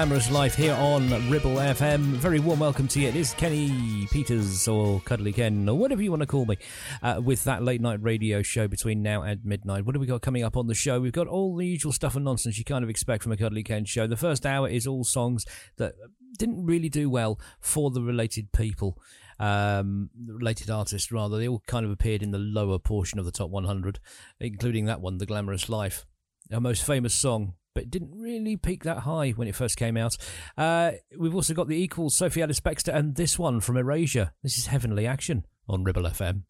Glamorous Life here on Ribble FM. Very warm welcome to you. It is Kenny Peters or Cuddly Ken or whatever you want to call me uh, with that late night radio show between now and midnight. What have we got coming up on the show? We've got all the usual stuff and nonsense you kind of expect from a Cuddly Ken show. The first hour is all songs that didn't really do well for the related people. Um, related artists, rather. They all kind of appeared in the lower portion of the top 100, including that one, The Glamorous Life. Our most famous song but it didn't really peak that high when it first came out. Uh, we've also got the equals, Sophie Ellis Bextor, and this one from Erasure. This is Heavenly Action on Ribble FM.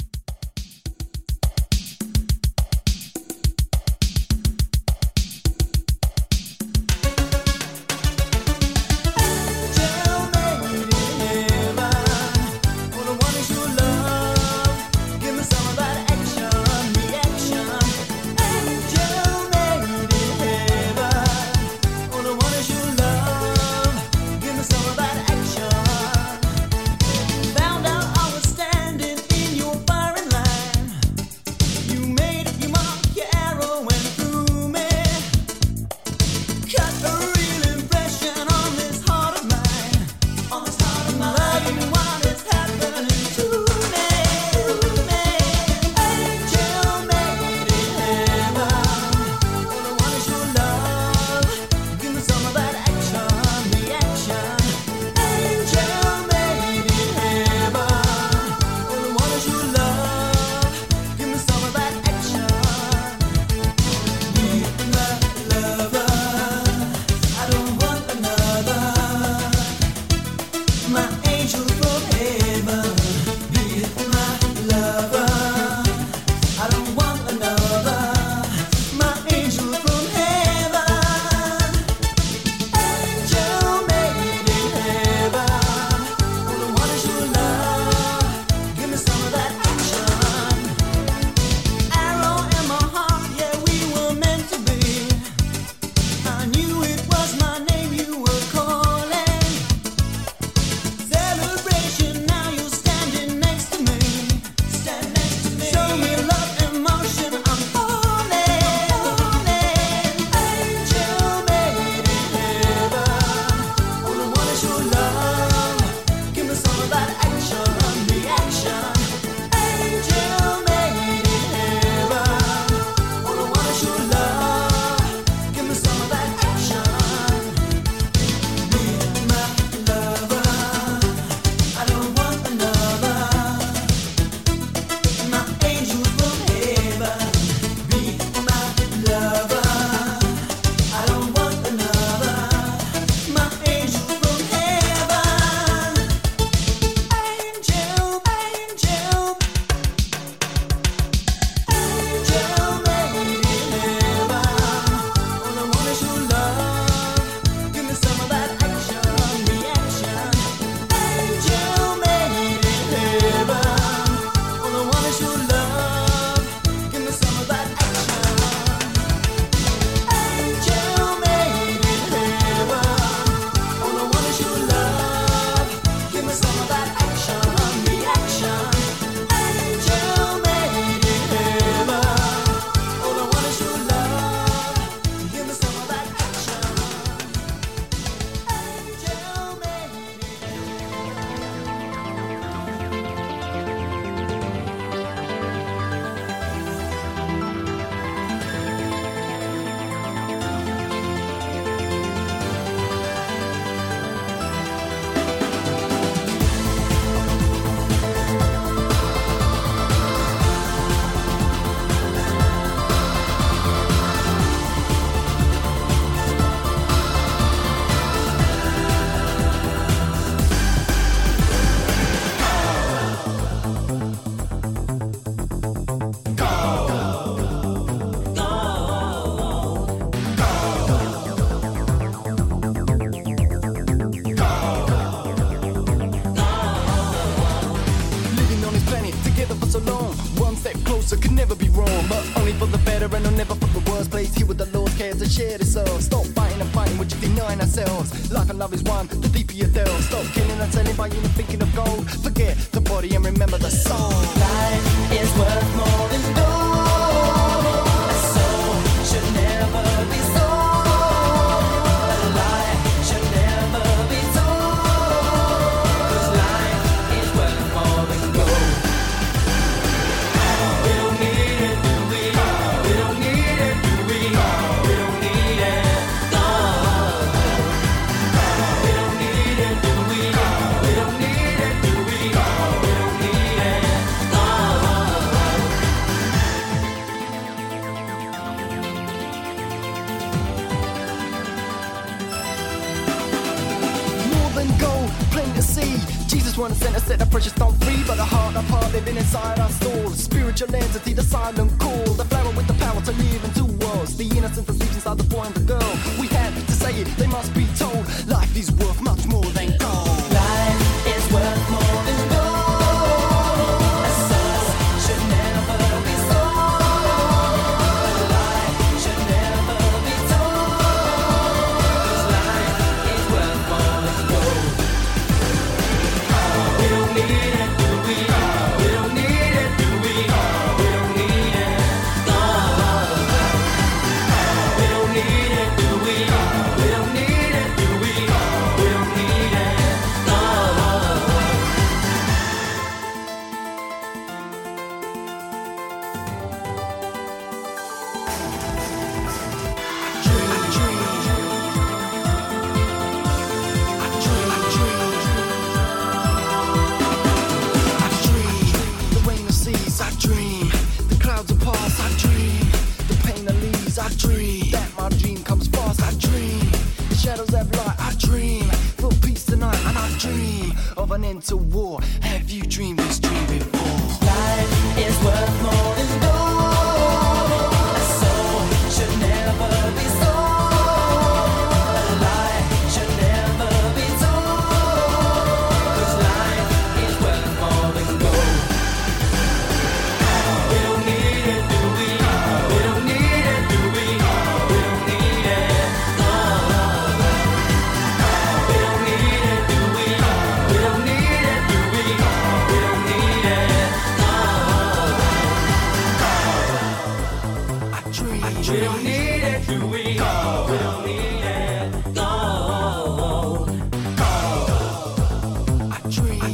Uh, stop fighting and fighting, Would you deny ourselves. Life and love is one,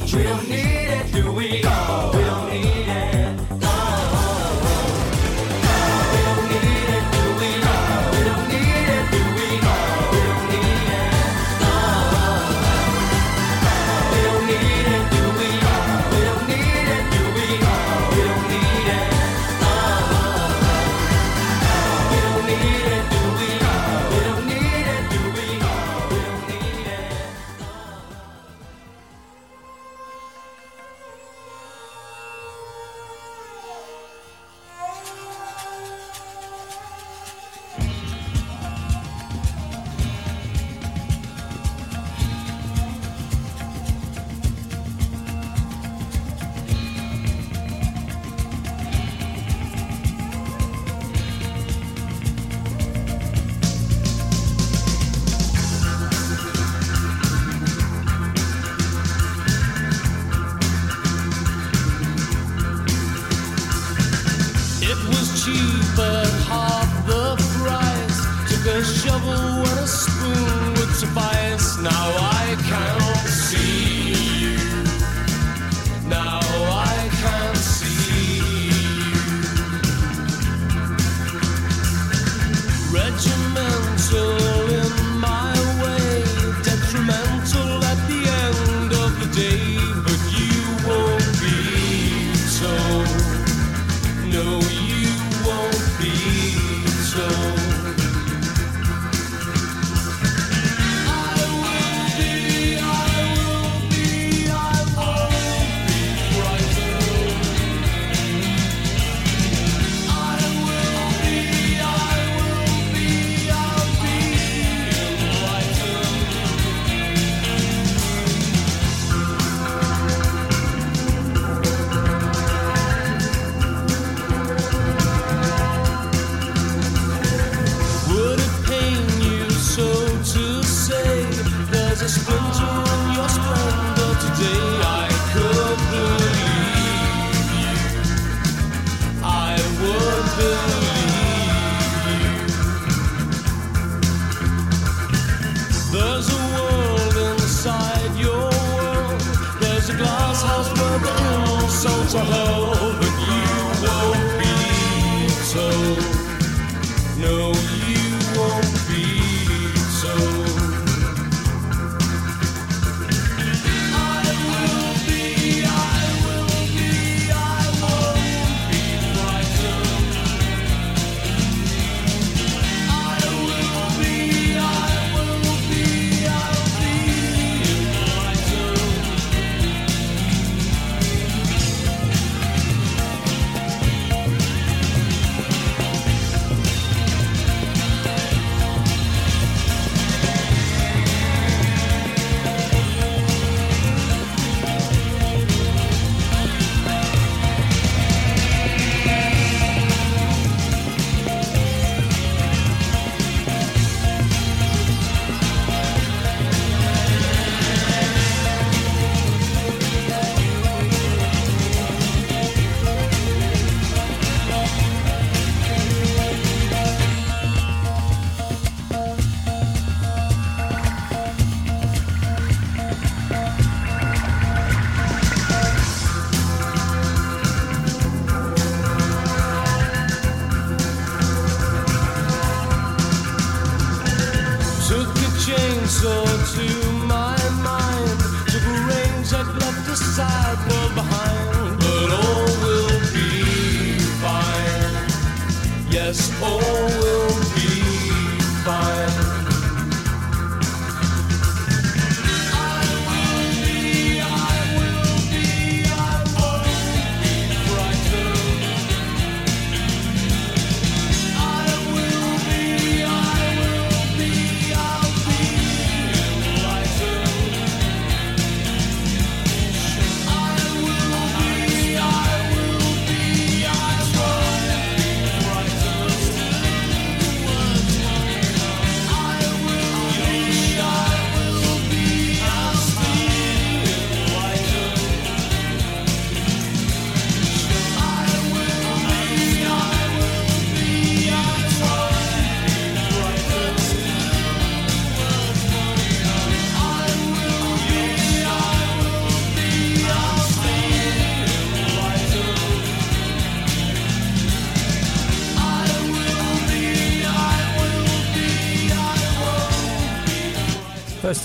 Real need.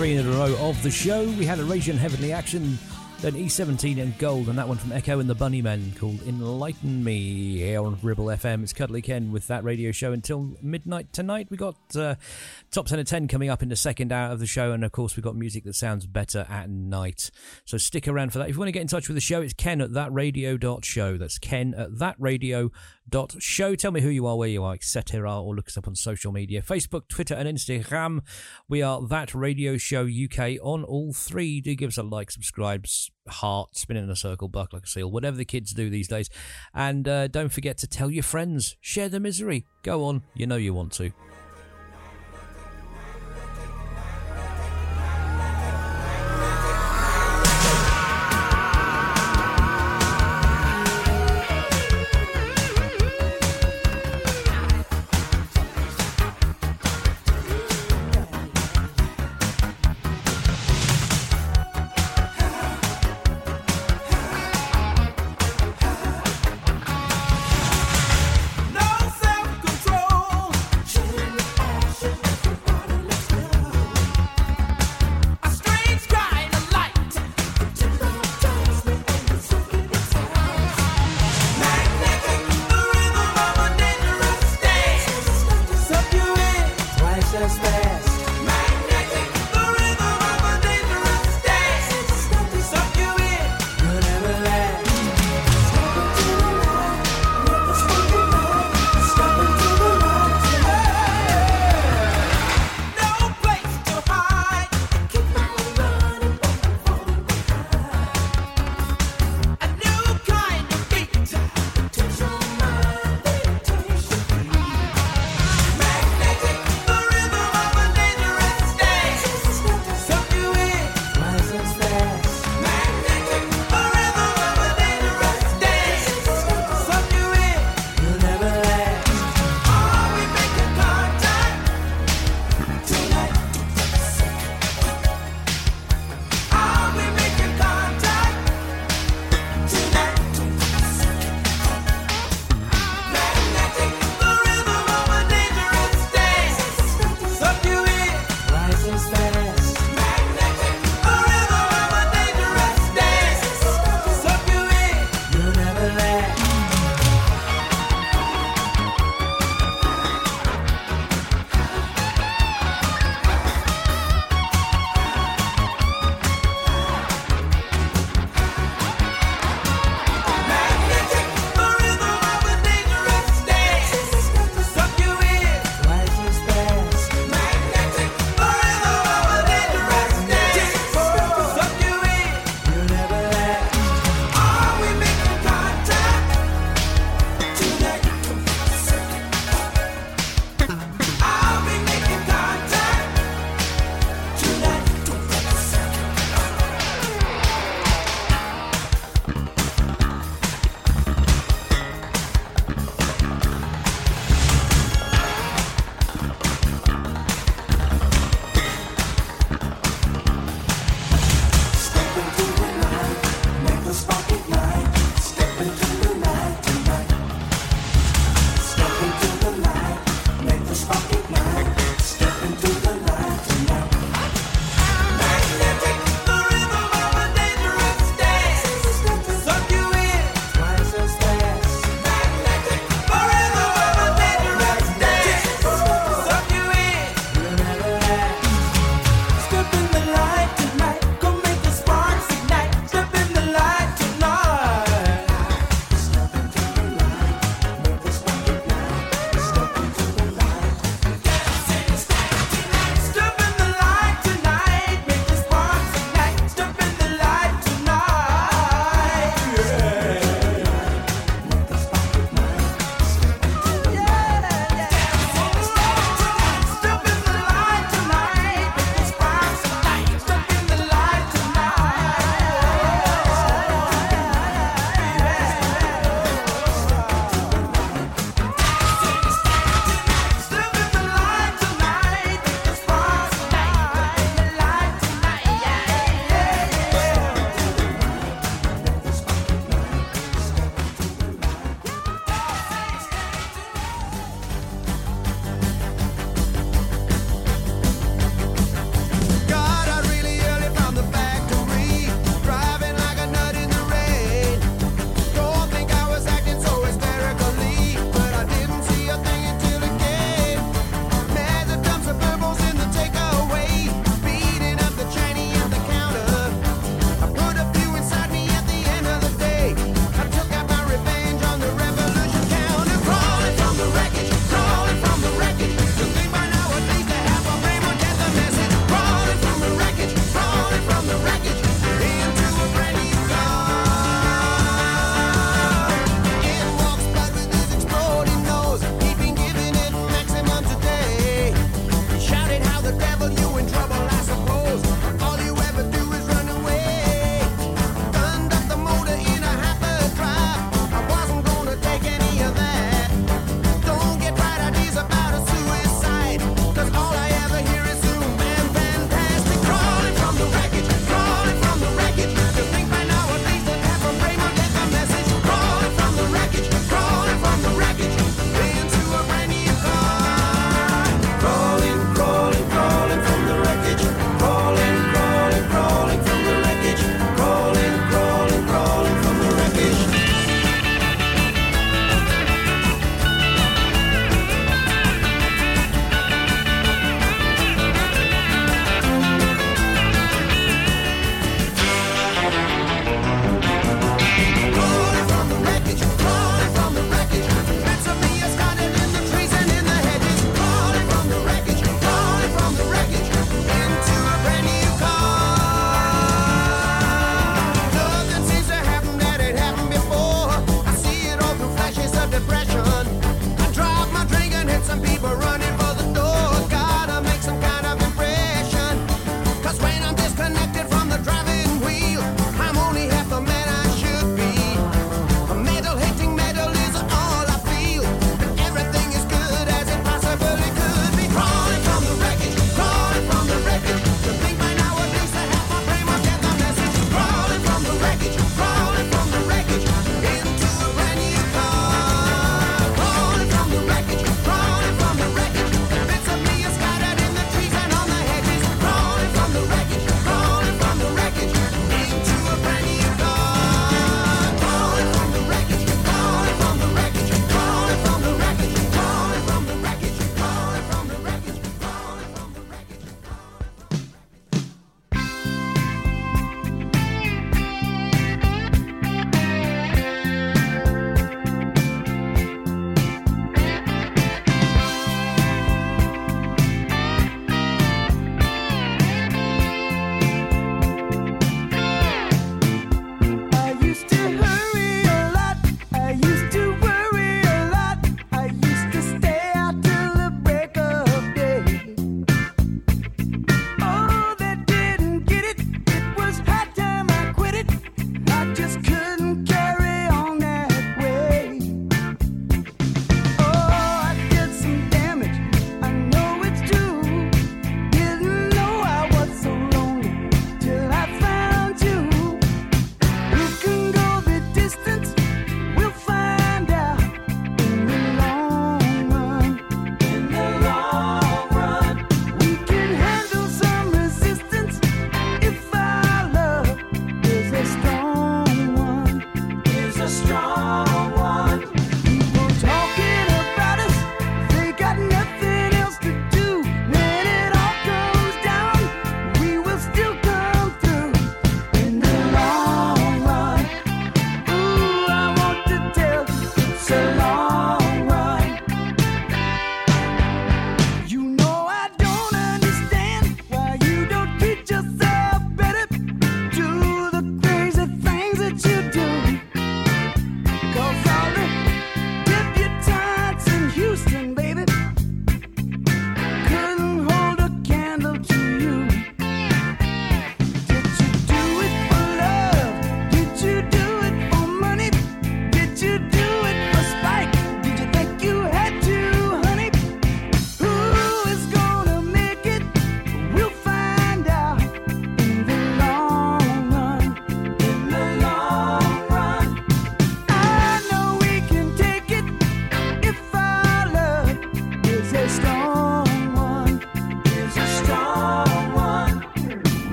Three in a row of the show. We had Erasure Heavenly Action, then E17 and Gold, and that one from Echo and the Bunnymen called Enlighten Me here on Ribble FM. It's Cuddly Ken with that radio show until midnight tonight. We got uh, Top 10 of 10 coming up in the second hour of the show, and of course, we've got music that sounds better at night. So stick around for that. If you want to get in touch with the show, it's ken at thatradio.show. That's ken at thatradio.show. Tell me who you are, where you are, etc., or look us up on social media Facebook, Twitter, and Instagram. We are That Radio Show UK on all three. Do give us a like, subscribe, heart, spin in a circle, bark like a seal, whatever the kids do these days. And uh, don't forget to tell your friends, share the misery. Go on, you know you want to.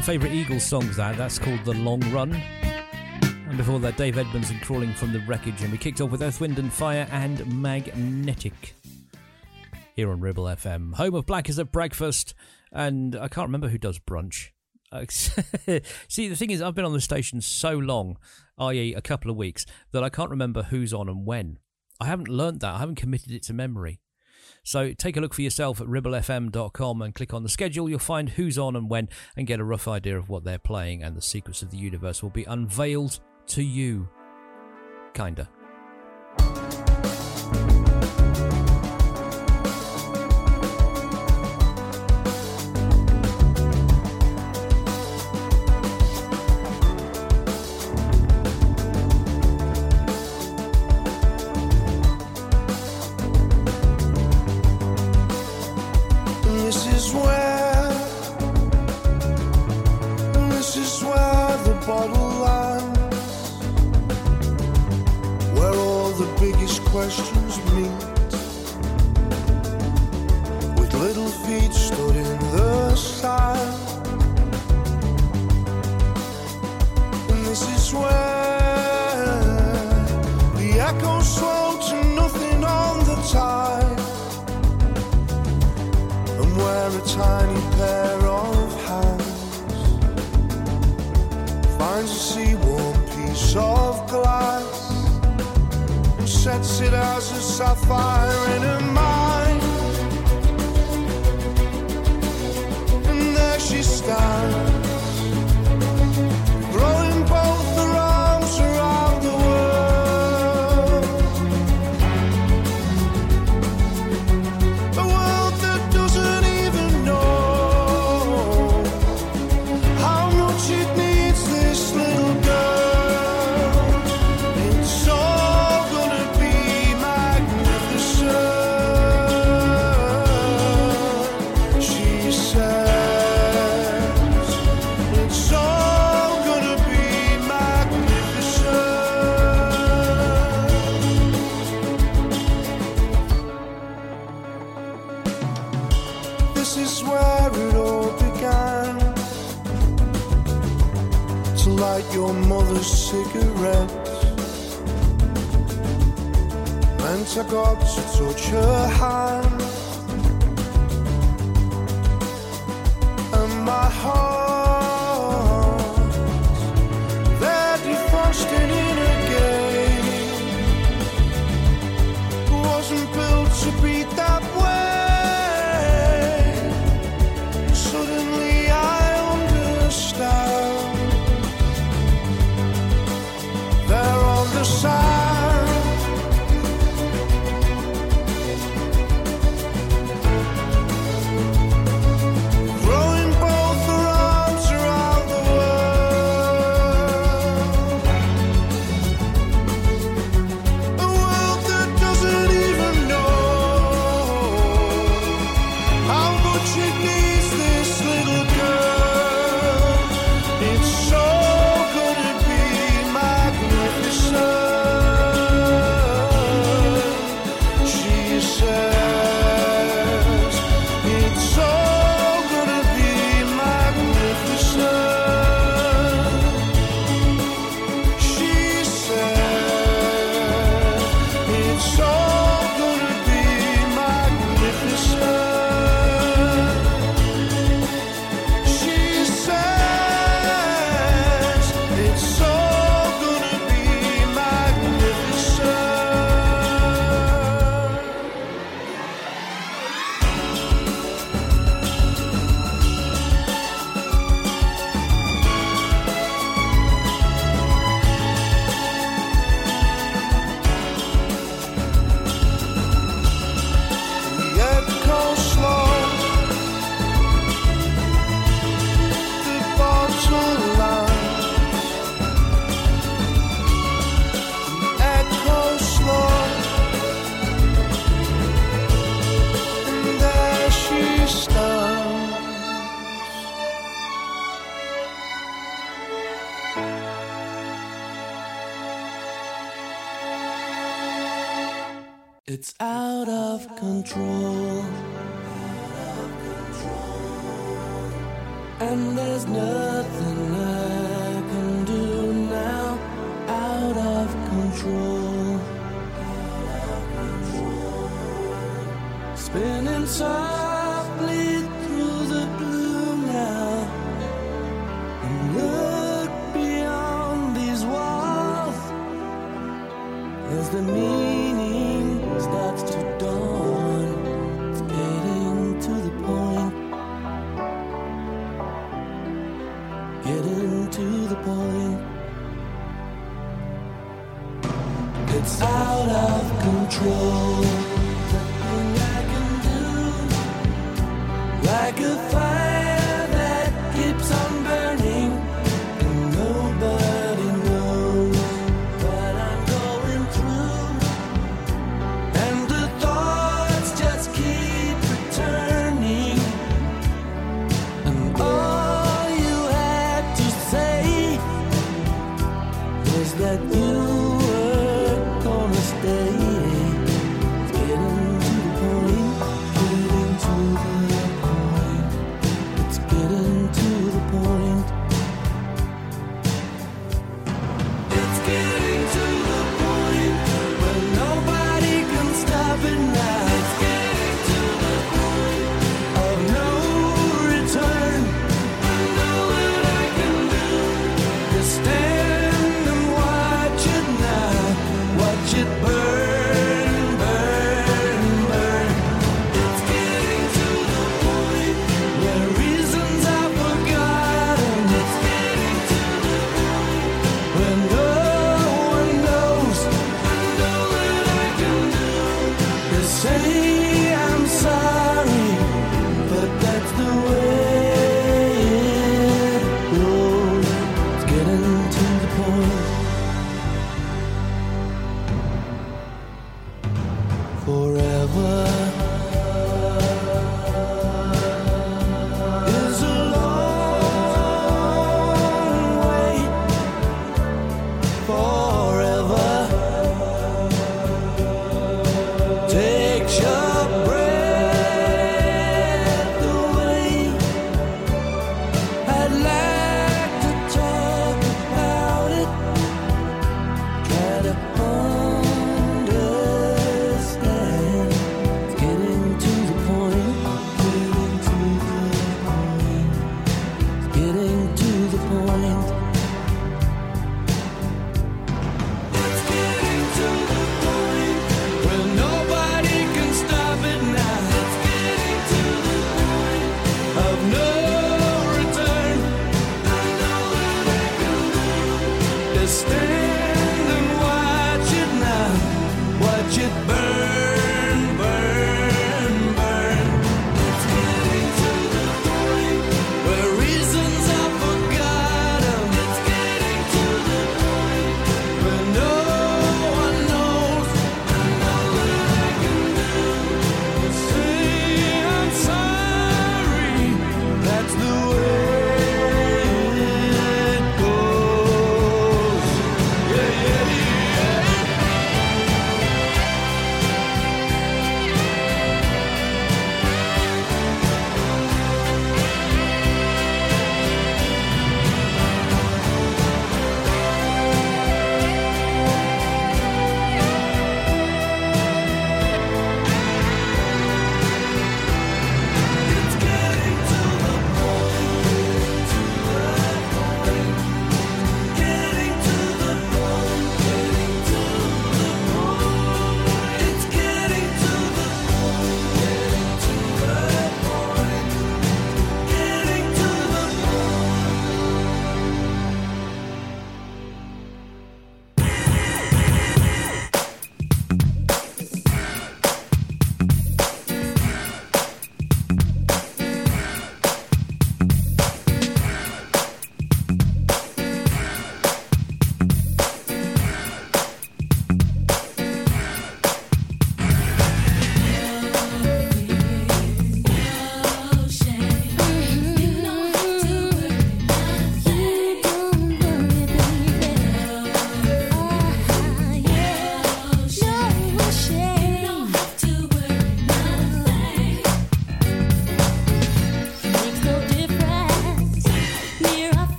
My favourite Eagles songs. That that's called "The Long Run." And before that, Dave Edmunds and "Crawling from the Wreckage." And we kicked off with Earth, Wind and Fire and "Magnetic." Here on Ribble FM, home of Black is at breakfast, and I can't remember who does brunch. See, the thing is, I've been on the station so long, i.e., a couple of weeks, that I can't remember who's on and when. I haven't learnt that. I haven't committed it to memory. So take a look for yourself at ribblefm.com and click on the schedule. You'll find who's on and when and get a rough idea of what they're playing, and the secrets of the universe will be unveiled to you. Kinda. Biggest it as a sapphire in her mind. And there she stands, Meant I got to touch her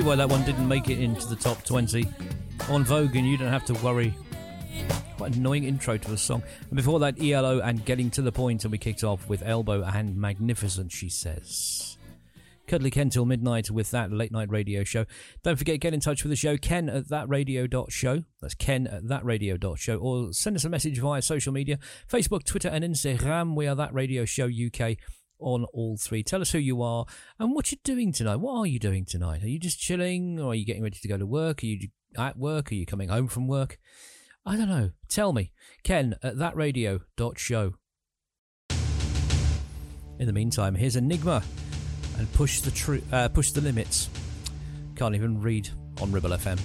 see why that one didn't make it into the top 20. En Vogue, and you don't have to worry. Quite annoying intro to a song. And before that, ELO and Getting to the Point, and we kicked off with Elbow and Magnificent, she says. Cuddly Ken till midnight with that late night radio show. Don't forget, get in touch with the show, ken at thatradio.show. That's ken at thatradio.show. Or send us a message via social media Facebook, Twitter, and Instagram. We are That Radio Show UK on all three. Tell us who you are and what you're doing tonight. What are you doing tonight? Are you just chilling or are you getting ready to go to work? Are you at work? Are you coming home from work? I don't know. Tell me. Ken at thatradio.show. In the meantime, here's Enigma and push the tru- uh, push the limits. Can't even read on Ribble FM.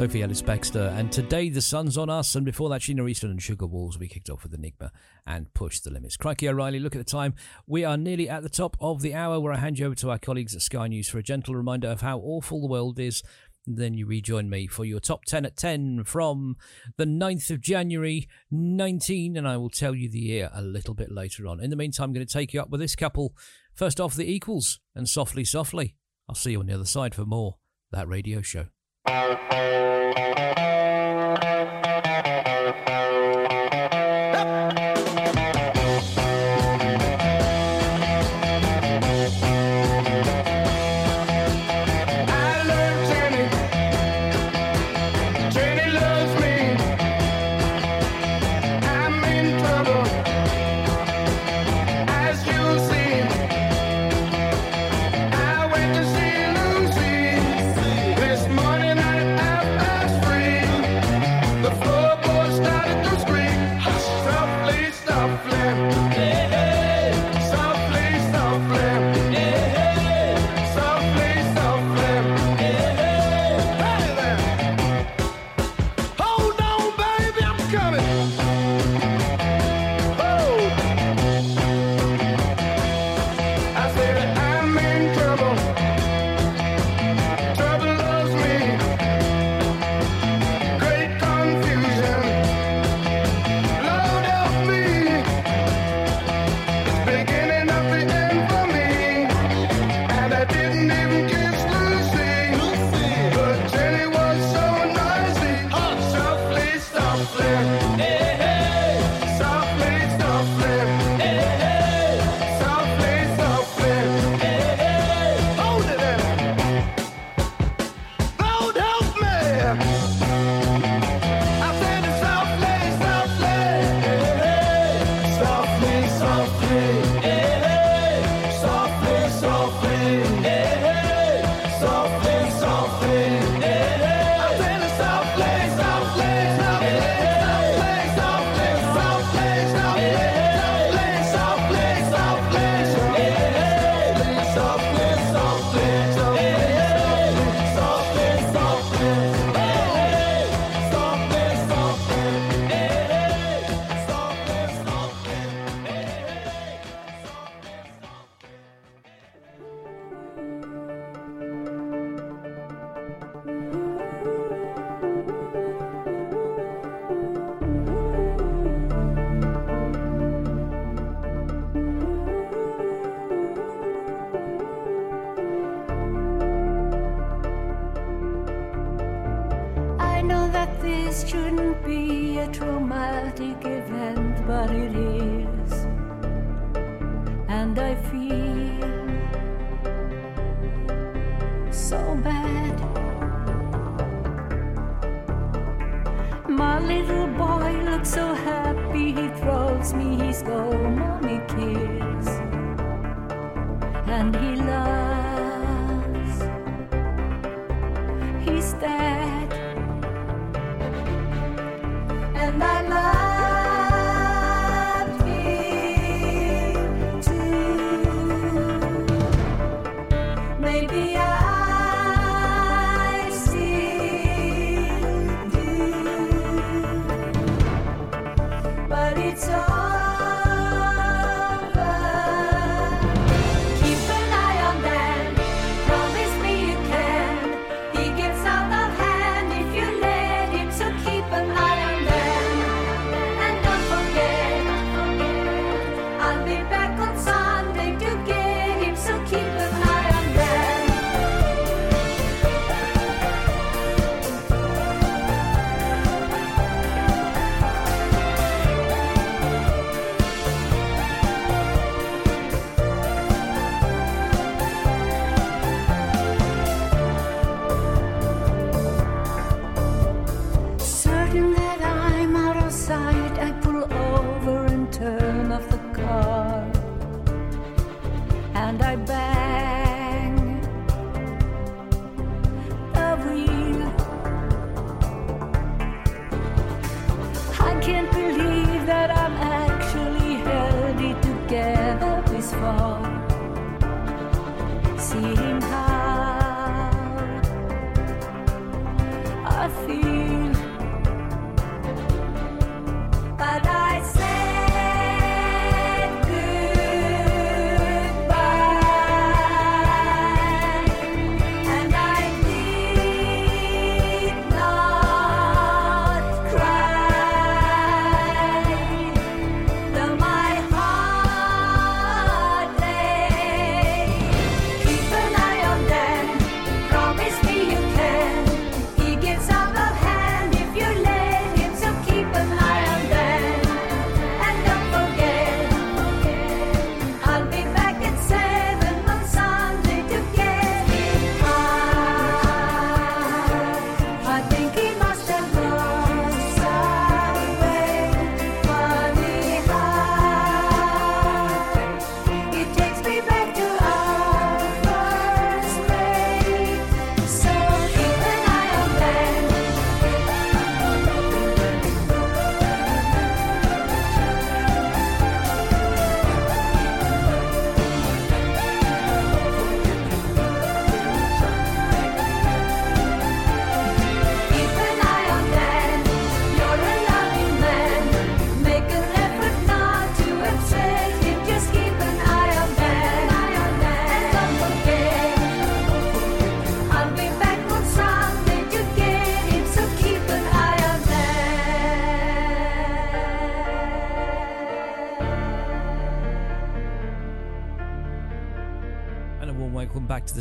Sophie Ellis Bextor, and today the sun's on us, and before that, Sheena Easton and Sugar Walls. We kicked off with Enigma and Push the Limits. Crikey O'Reilly, look at the time. We are nearly at the top of the hour where I hand you over to our colleagues at Sky News for a gentle reminder of how awful the world is. Then you rejoin me for your top 10 at 10 from the 9th of January 19, and I will tell you the year a little bit later on. In the meantime, I'm going to take you up with this couple. First off, the Equals and Softly Softly. I'll see you on the other side for more That Radio Show. Thank you.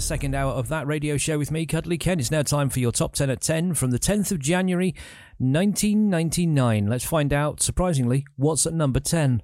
second hour of that radio show with me, Cuddly Ken. It's now time for your top 10 at 10 from the 10th of January 1999. Let's find out, surprisingly, what's at number 10.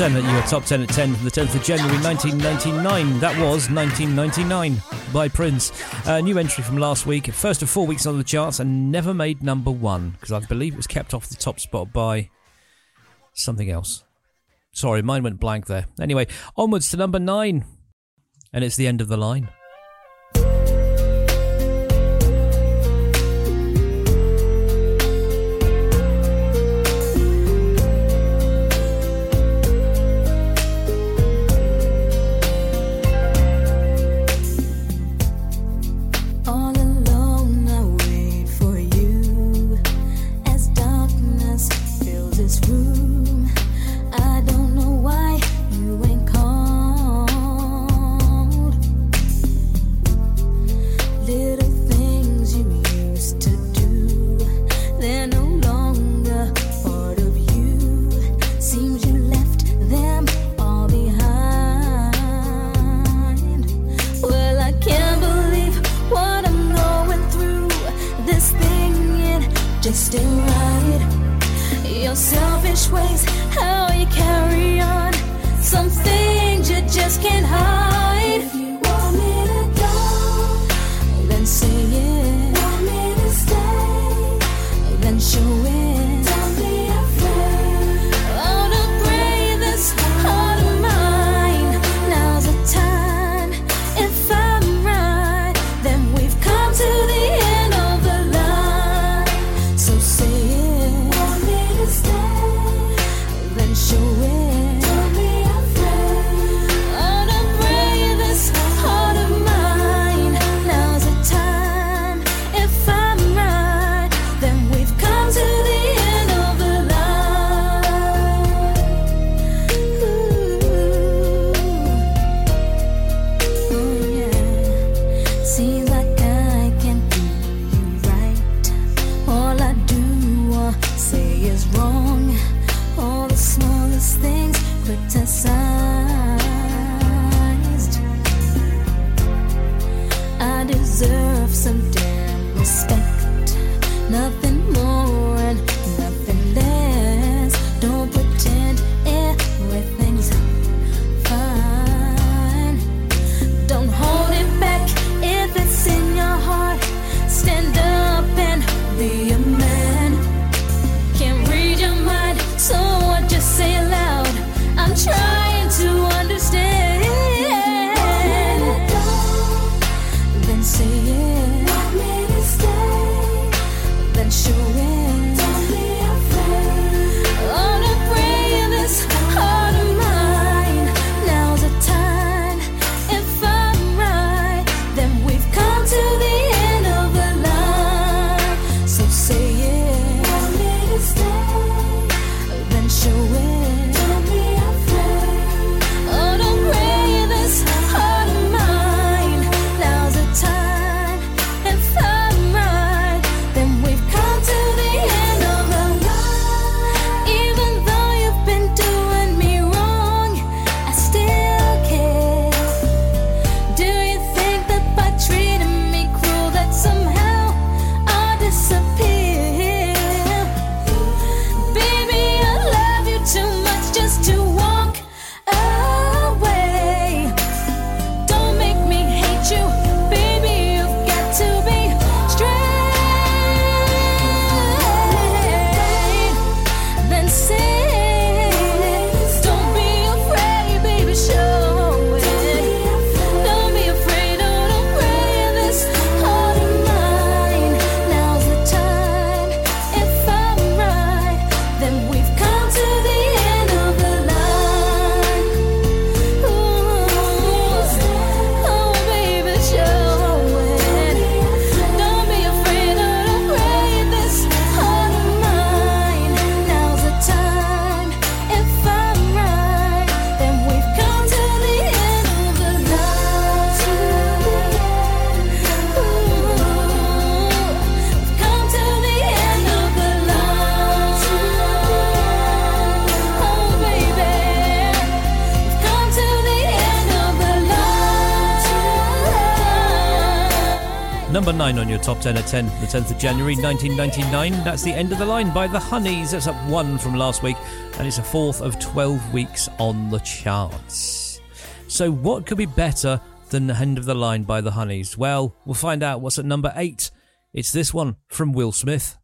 10 at you top 10 at 10 from the 10th of January 1999. That was 1999 by Prince. A new entry from last week, first of four weeks on the charts and never made number one because I believe it was kept off the top spot by something else. Sorry, mine went blank there. Anyway, onwards to number nine, and it's the end of the line. Top 10 at 10, the 10th of January 1999. That's the end of the line by the Honeyz. That's up one from last week, and it's a fourth of 12 weeks on the charts. So, what could be better than the end of the line by the Honeyz? Well, we'll find out what's at number eight. It's this one from Will Smith.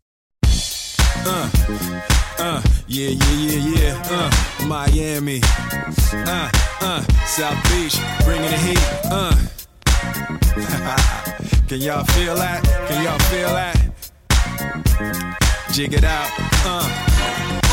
Uh, uh, yeah, yeah, yeah, yeah. Uh, Miami. Uh, uh, South Beach, bringing the heat. Uh. Can y'all feel that? Can y'all feel that? Jig it out. Uh.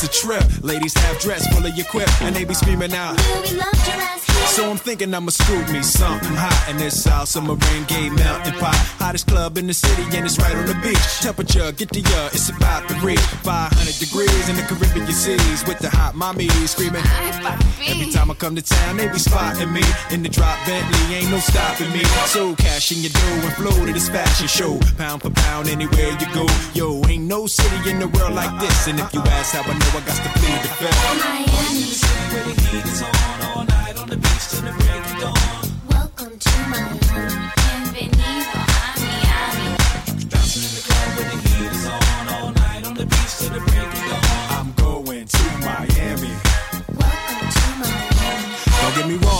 It's a trip. Ladies have dress full of your quip, and they be screaming out. Will we love your ass here? So I'm thinking I'ma scoop me something hot in this South Summer rain gay melting pot. Hottest club in the city and it's right on the beach. Temperature, get the uh, it's about to reach 500 degrees in the Caribbean seas with the hot mommy screaming. Every time I come to town, they be spotting me in the drop Bentley, ain't no stopping me. So cash in your dough and flow to this fashion show, pound for pound anywhere you go. Yo, ain't no city in the world like this. And if you ask how I know, I got to plead the fifth. Miami. Welcome to Miami. Bienvenido a Miami.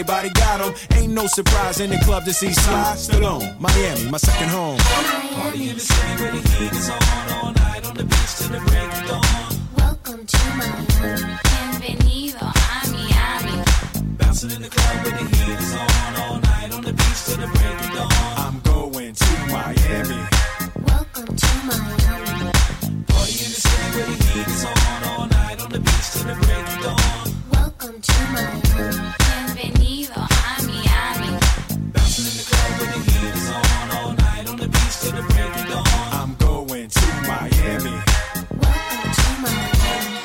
everybody got them. Ain't no surprise in the club to see Sly Stallone. Miami, my second home. Party in the city where the heat is on. All night on the beach till the break of dawn. Welcome to Miami. Bienvenido a Miami. Bouncing in the club where the heat is on. All night on the beach till the break of dawn. I'm going to Miami. Welcome to Miami. Party in the city where the heat is on. All night on the beach till the break of dawn. Welcome to Miami. Bienvenido a Miami. I'm going to Miami. Welcome to Miami.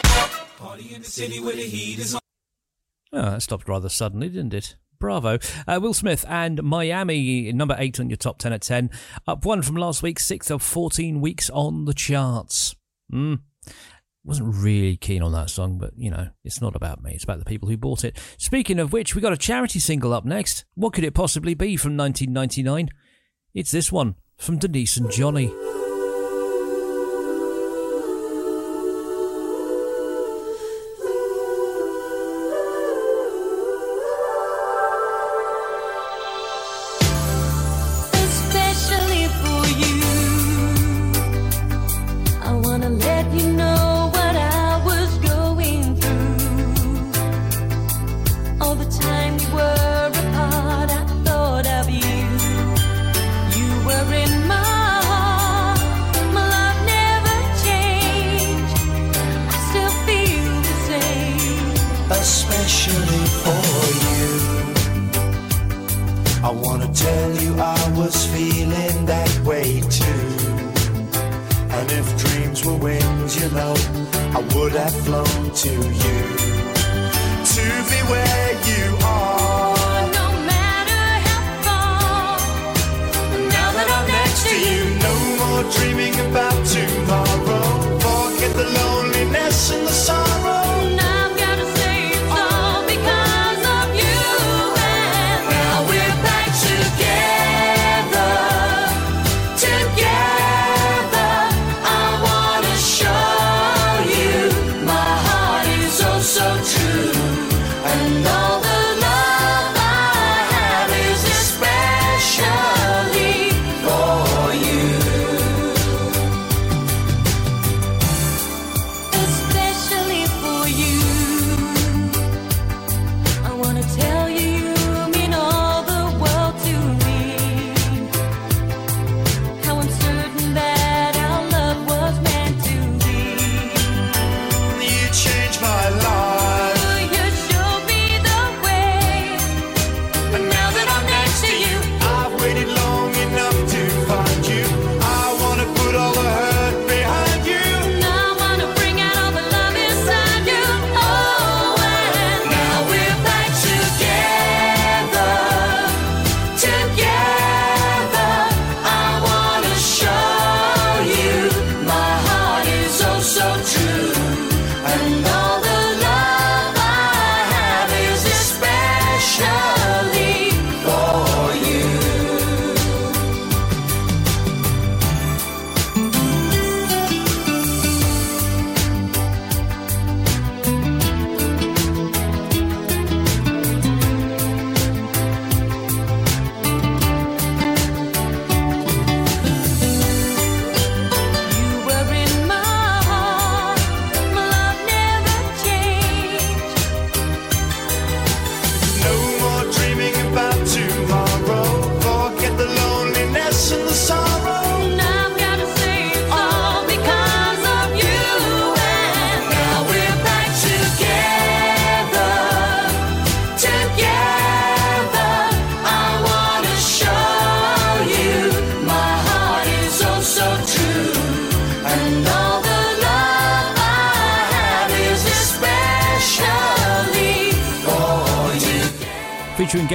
Oh, that stopped rather suddenly, didn't it? Bravo. Uh, Will Smith and Miami, number eight on your top 10 at 10. Up one from last week, sixth of 14 weeks on the charts. Hmm. Wasn't really keen on that song, but you know, it's not about me. It's about the people who bought it. Speaking of which, we got a charity single up next. What could it possibly be from 1999? It's this one from Denise and Johnny. I wanna tell you I was feeling that way too. And if dreams were wings, you know, I would have flown to you. To be where you are. No matter how far. Now that I'm next to you. No more dreaming about tomorrow. Forget the loneliness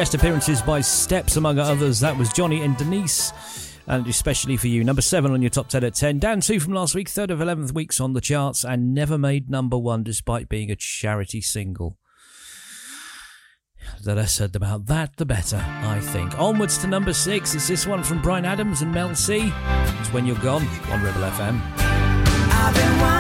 guest appearances by Steps, among others. That was Johnny and Denise. And especially for you, number seven on your top 10 at 10. Down two from last week, third of 11th weeks on the charts, and never made number one despite being a charity single. The less said about that, the better, I think. Onwards to number six. It's this one from Bryan Adams and Mel C. It's When You're Gone on Rebel FM.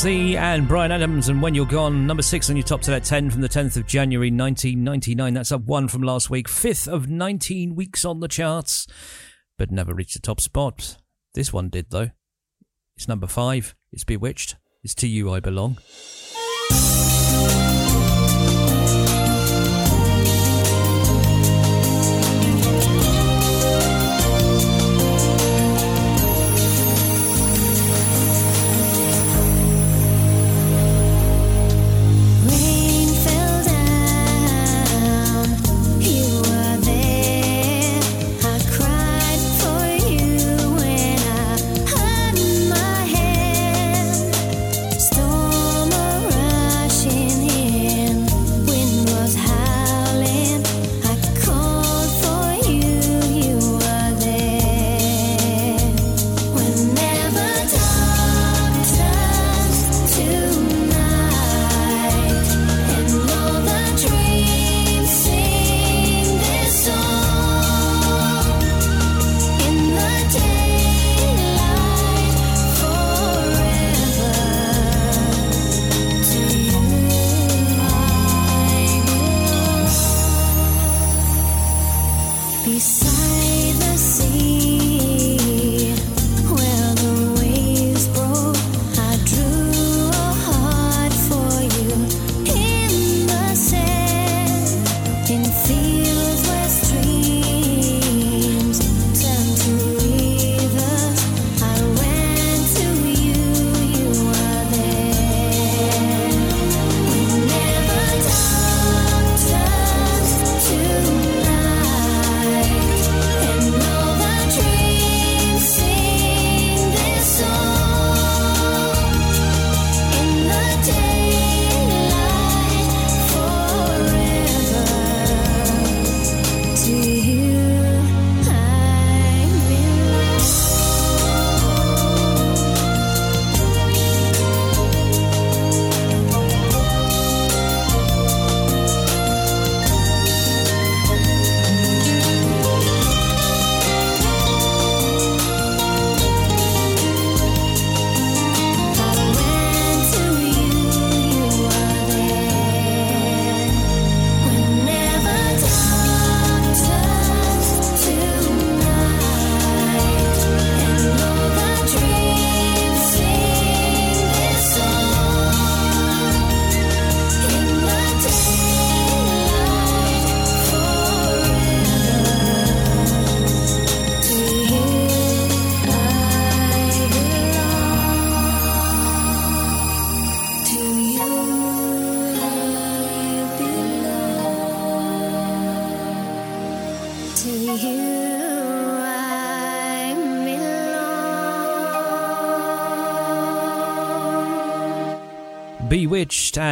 Z and Bryan Adams, and When You're Gone, number six on your top to that 10 from the 10th of January 1999. That's up one from last week, fifth of 19 weeks on the charts, but never reached the top spot. This one did, though. It's number five. It's B*Witched. It's To You I Belong.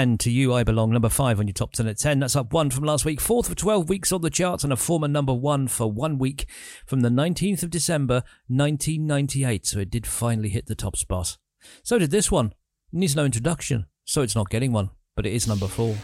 And To You I Belong, number five on your top 10 at 10. That's up one from last week, fourth for 12 weeks on the charts, and a former number one for one week from the 19th of December 1998. So it did finally hit the top spot. So did this one. Needs no introduction, so it's not getting one, but it is number four.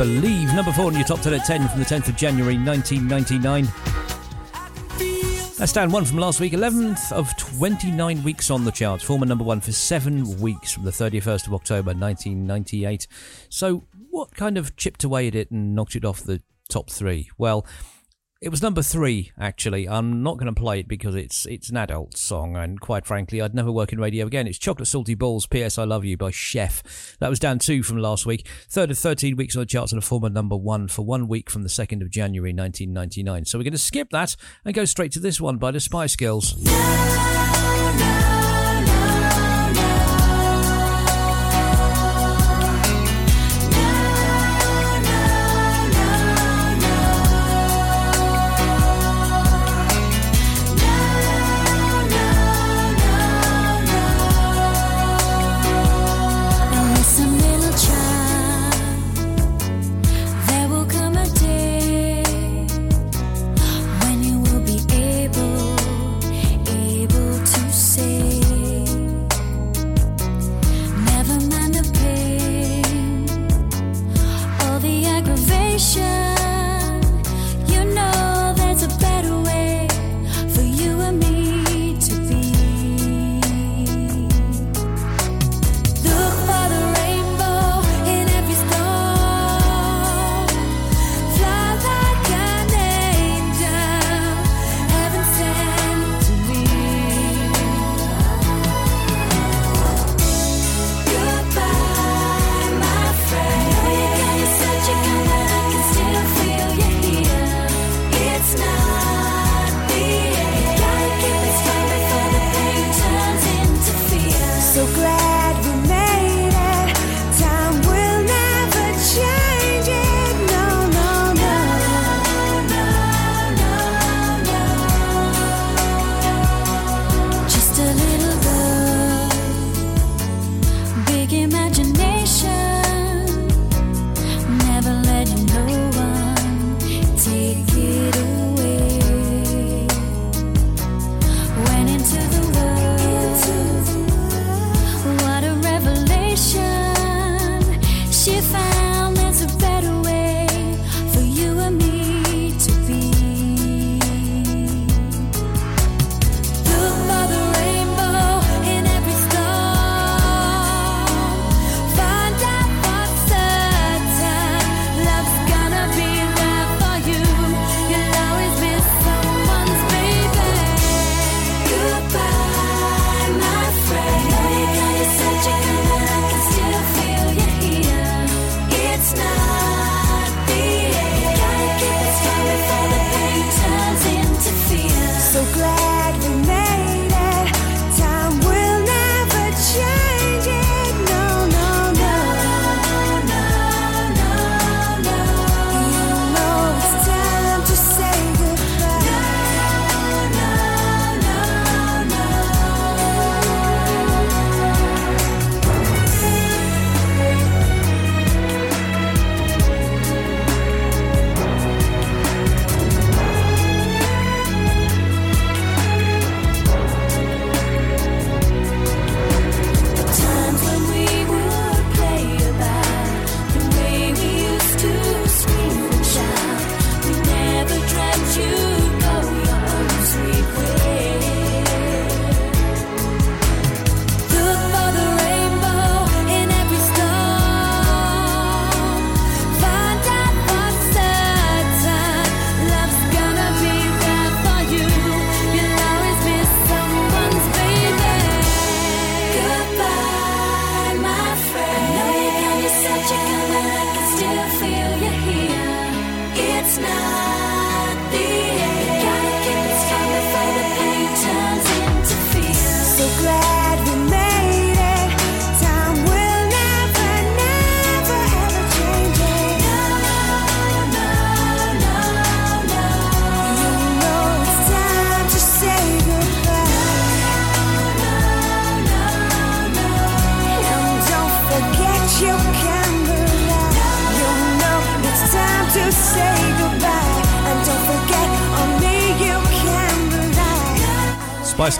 And Believe, number four on your top 10 at 10 from the 10th of January 1999. That's down one from last week, 11th of 29 weeks on the charts. Former number one for seven weeks from the 31st of October 1998. So, what kind of chipped away at it and knocked it off the top three? Well, it was number three, actually. I'm not going to play it because it's it's an adult song, and quite frankly, I'd never work in radio again. It's Chocolate Salty Balls, P.S. I Love You by Chef. That was down two from last week. Third of 13 weeks on the charts and a former number one for one week from the 2nd of January 1999. So we're going to skip that and go straight to this one by the Spice Girls. Spice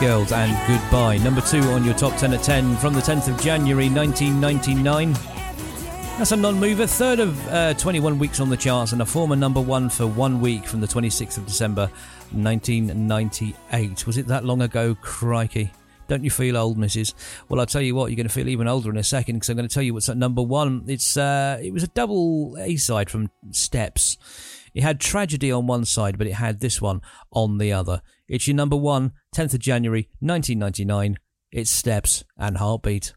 Girls and Goodbye. Number two on your top 10 at 10 from the 10th of January 1999. That's a non mover, third of uh, 21 weeks on the charts, and a former number one for one week from the 26th of December 1998. Was it that long ago? Crikey. Don't you feel old, Mrs.? Well, I'll tell you what, you're going to feel even older in a second because I'm going to tell you what's at number one. It's uh, It was a double A side from Steps. It had Tragedy on one side, but it had this one on the other. It's your number one, 10th of January 1999. It's Steps and Heartbeat.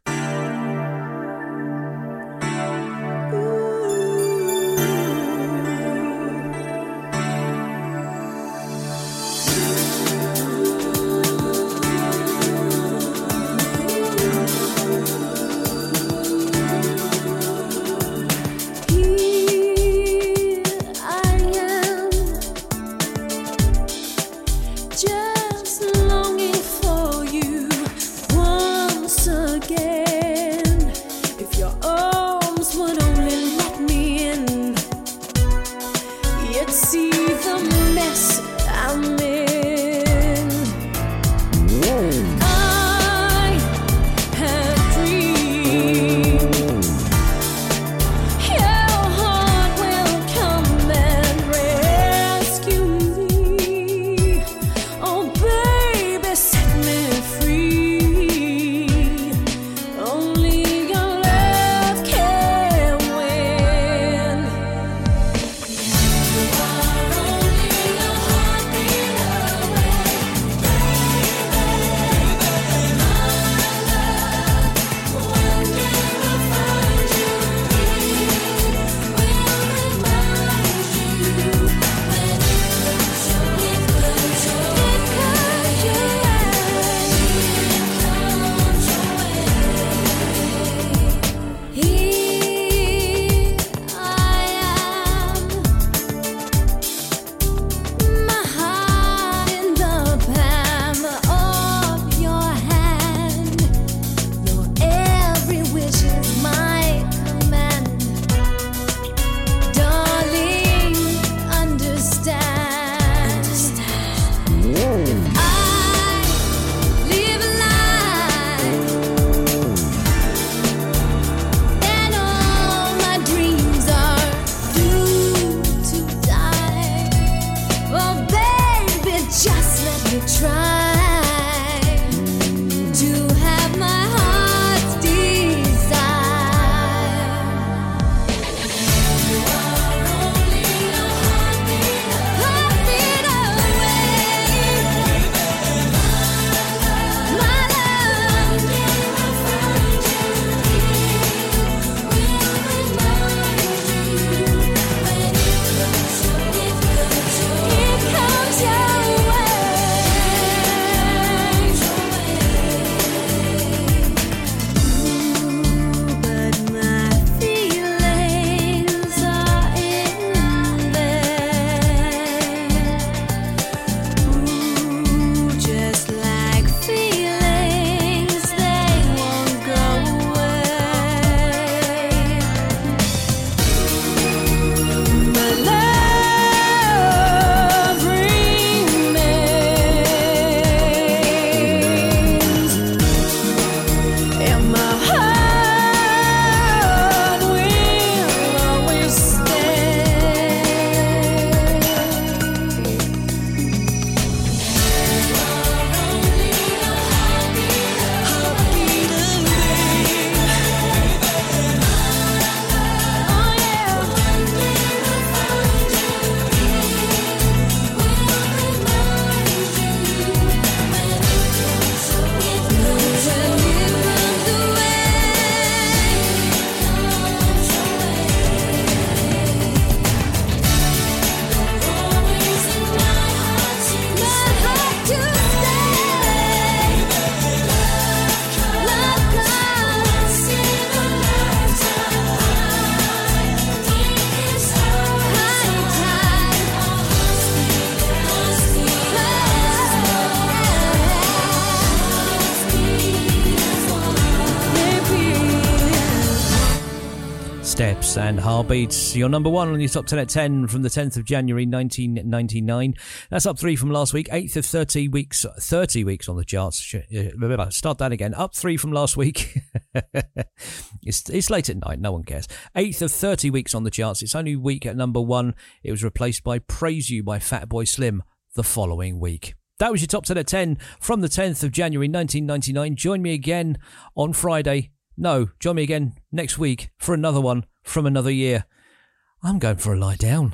Heartbeats. Your number one on your top 10 at 10 from the 10th of January 1999. That's up three from last week. Eighth of 30 weeks, 30 weeks on the charts. Uh, Start that again. Up three from last week. it's, it's late at night. No one cares. Eighth of 30 weeks on the charts. It's only week at number one. It was replaced by Praise You by Fatboy Slim the following week. That was your top 10 at 10 from the 10th of January 1999. Join me again on Friday. No, join me again next week for another one from another year. I'm going for a lie down.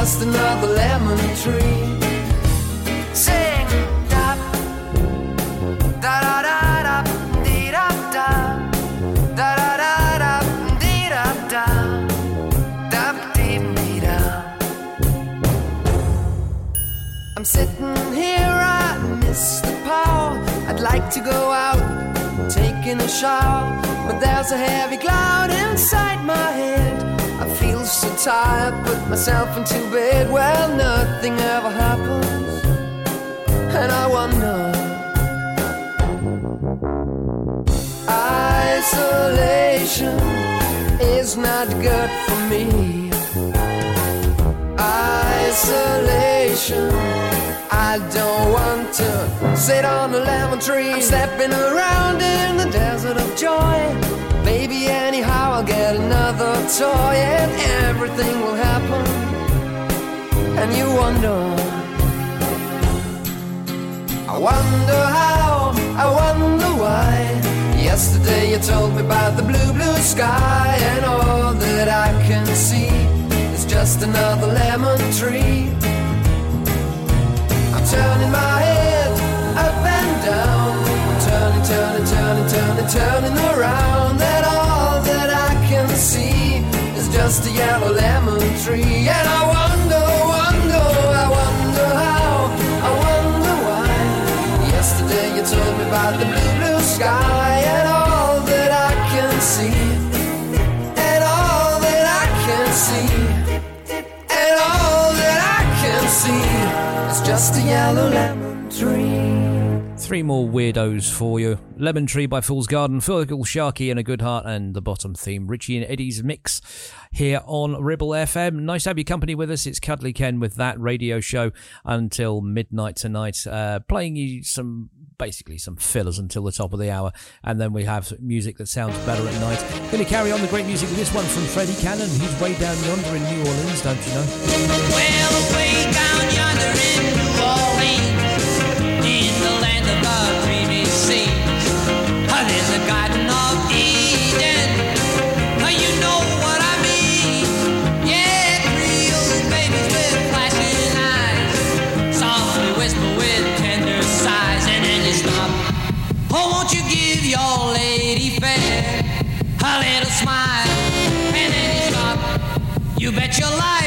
just another lemon tree. Sing, da, da da da da, dee da da, da da da da, dee da da, da dee dee da. I'm sitting here, I miss the power. I'd like to go out, taking a shower, but there's a heavy cloud inside my head. Feel so tired, put myself into bed. Well, nothing ever happens, and I wonder. Isolation is not good for me. Isolation. I don't want to sit on a lemon tree. I'm stepping around in the desert of joy. Anyhow I'll get another toy and everything will happen. And you wonder. I wonder how, I wonder why. Yesterday you told me about the blue, blue sky, and all that I can see is just another lemon tree. I'm turning my head up and down. I'm turning, turning, turning, turning, turning around, just a yellow lemon tree. And I wonder, wonder, I wonder how, I wonder why. Yesterday you told me about the blue, blue sky and all that I can see. And all that I can see. And all that I can see is just a yellow lemon. Three more weirdos for you. Lemon Tree by Fool's Garden, Fergal Sharkey and a Good Heart, and the bottom theme, Richie and Eddie's Mix here on Ribble FM. Nice to have your company with us. It's Cuddly Ken with that radio show until midnight tonight, uh, playing you some, basically some fillers until the top of the hour, and then we have music that sounds better at night. Going to carry on the great music with this one from Freddie Cannon. He's way down yonder in New Orleans, don't you know? Well, way down yonder in You know what I mean. Yeah, real babies with clashes high. Soft whisper with tender sighs and then it stops. Oh, won't you give your lady friend a little smile and then it stops. You bet your life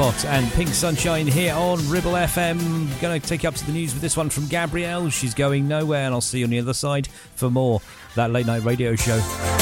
And Pink Sunshine here on Ribble FM. Going to take you up to the news with this one from Gabrielle. She's going nowhere, and I'll see you on the other side for more that late night radio show.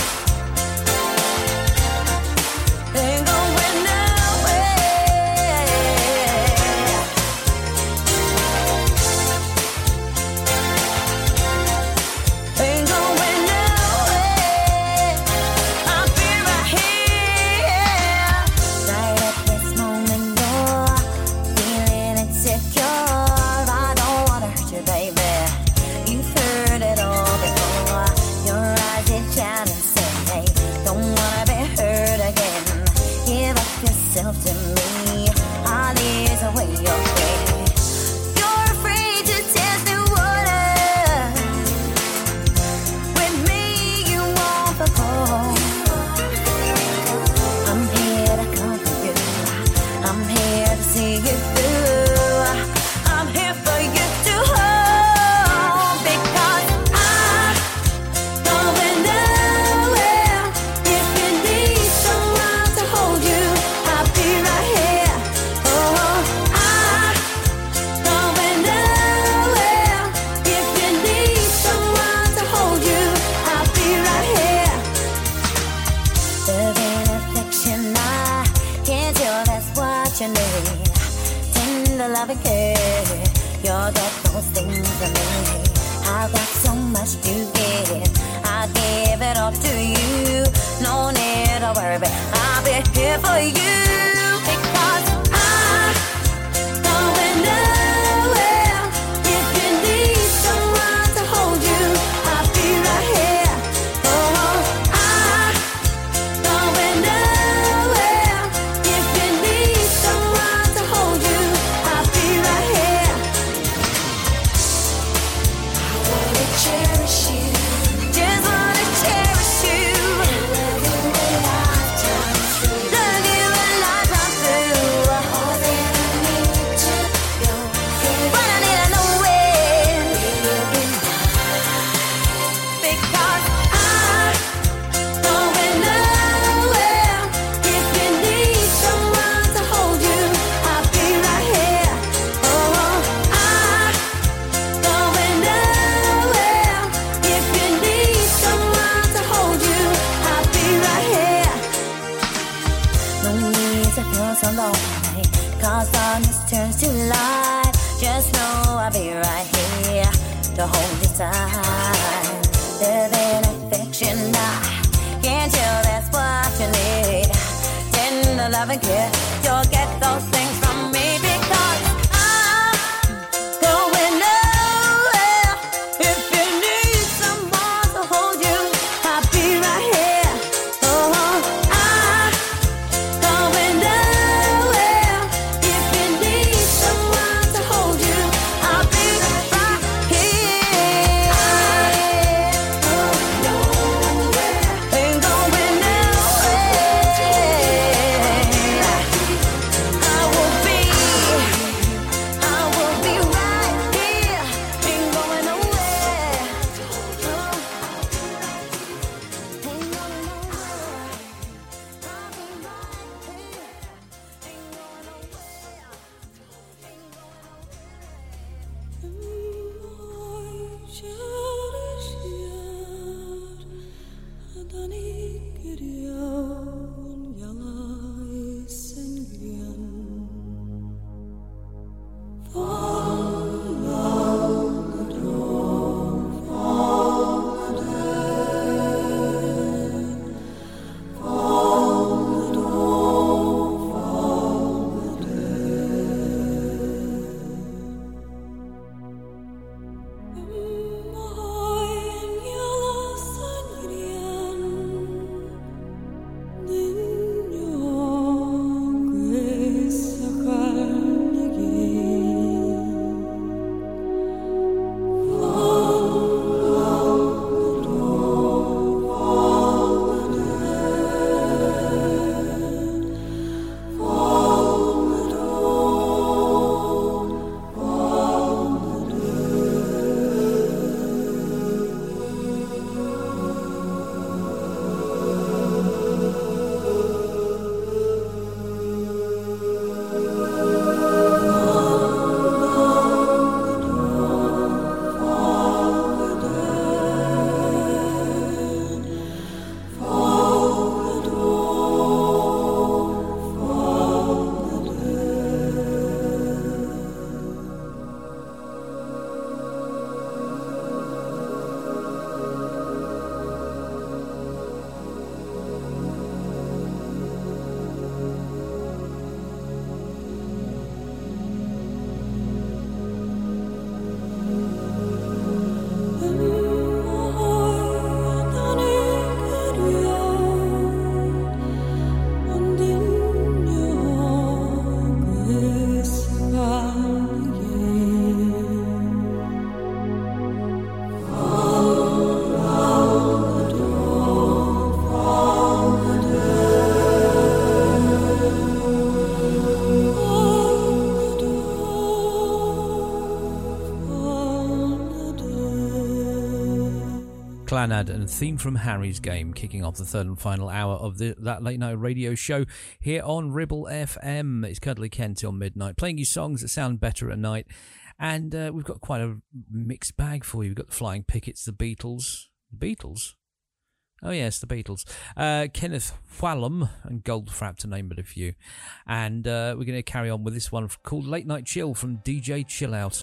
Clannad and theme from Harry's Game, kicking off the third and final hour of the, that late night radio show here on Ribble FM. It's Cuddly Ken till midnight, playing you songs that sound better at night. And uh, we've got quite a mixed bag for you. We've got the Flying Pickets, the Beatles. The Beatles? Oh, yes, the Beatles. Uh, Kenneth Whalum and Goldfrapp, to name but a few. And uh, we're going to carry on with this one called Late Night Chill from DJ Chill Out.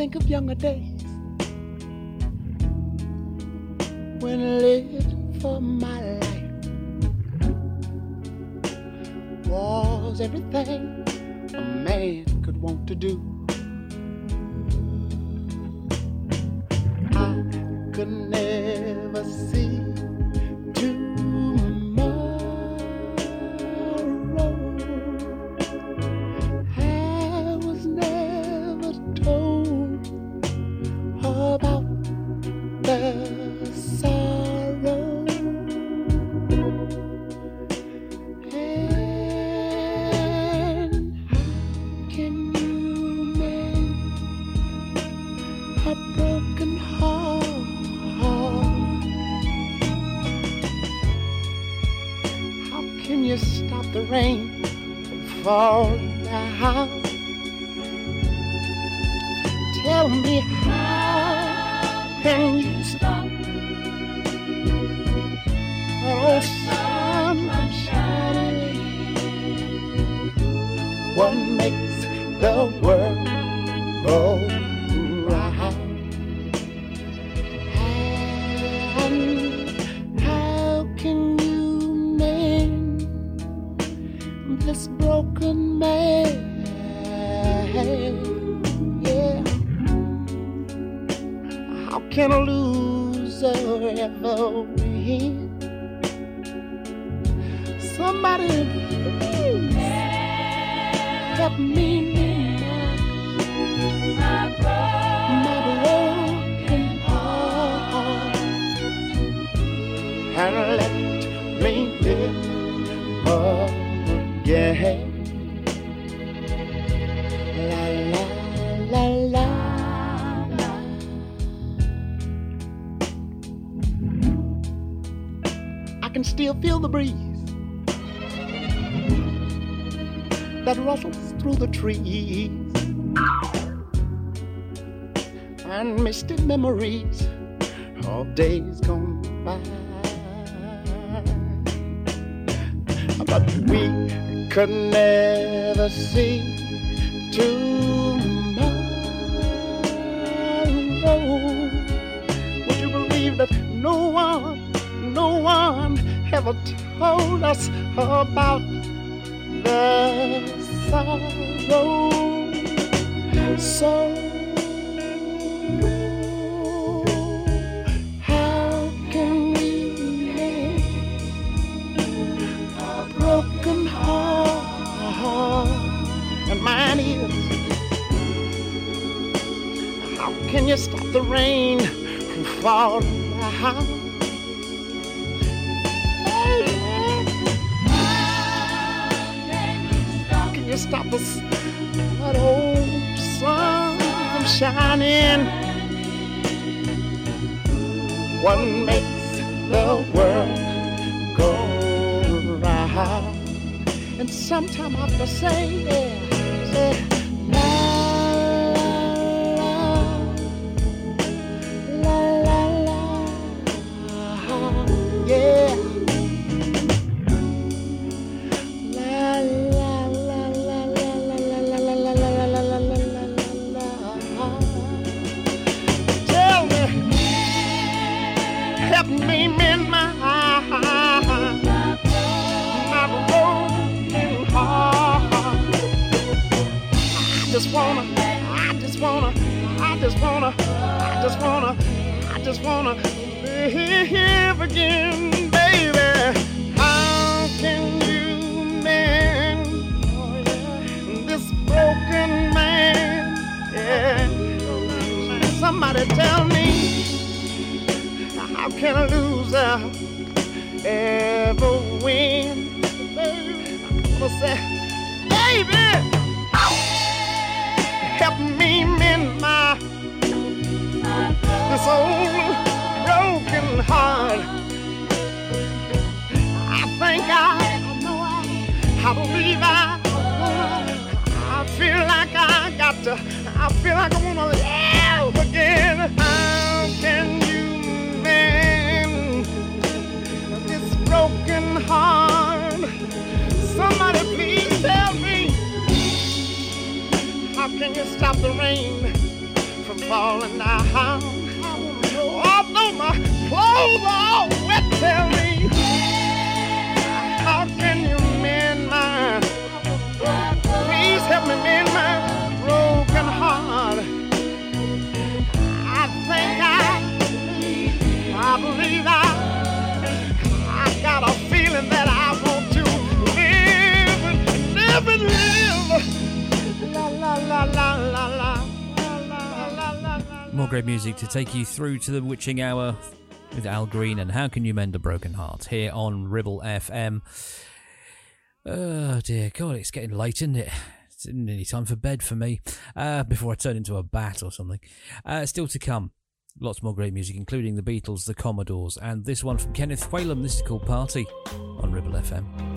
think of younger days when I lived for my life. Was everything a man could want to do. I could never see. memories of days gone by. But we could never see tomorrow. Would you believe that no one, no one ever told us about the sorrow? So to take you through to the witching hour with Al Green and How Can You Mend a Broken Heart here on Ribble FM. Oh dear God, it's getting late, isn't it? It's nearly time for bed for me. Uh, before I turn into a bat or something. Uh, still to come. Lots more great music, including the Beatles, the Commodores, and this one from Kenneth Whalum. This is called Party on Ribble FM.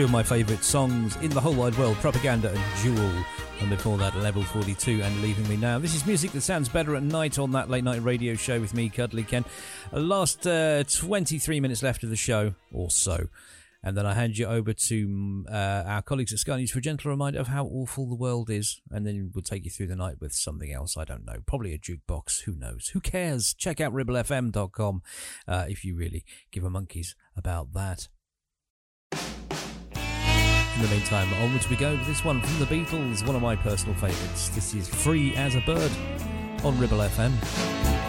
Two of my favourite songs in the whole wide world, Propaganda and Jewel. And before that, Level 42 and Leaving Me Now. This is music that sounds better at night on that late night radio show with me, Cuddly Ken. Last uh, 23 minutes left of the show, or so. And then I hand you over to mm, uh, our colleagues at Sky News for a gentle reminder of how awful the world is. And then we'll take you through the night with something else. I don't know. Probably a jukebox. Who knows? Who cares? Check out ribblefm.com uh, if you really give a monkeys about that. In the meantime, onwards we go with this one from the Beatles, one of my personal favourites. This is Free as a Bird on Ribble FM.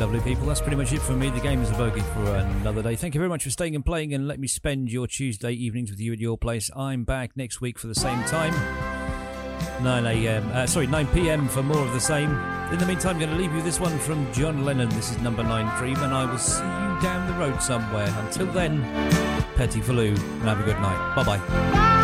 Lovely, people. That's pretty much it for me. The game is a bogey for another day. Thank you very much for staying and playing and let me spend your Tuesday evenings with you at your place. I'm back next week for the same time. 9 a.m. Uh, sorry, 9 p.m. for more of the same. In the meantime, I'm going to leave you this one from John Lennon. This is number 9 Dream, and I will see you down the road somewhere. Until then, Petty Faloo, and have a good night. Bye bye.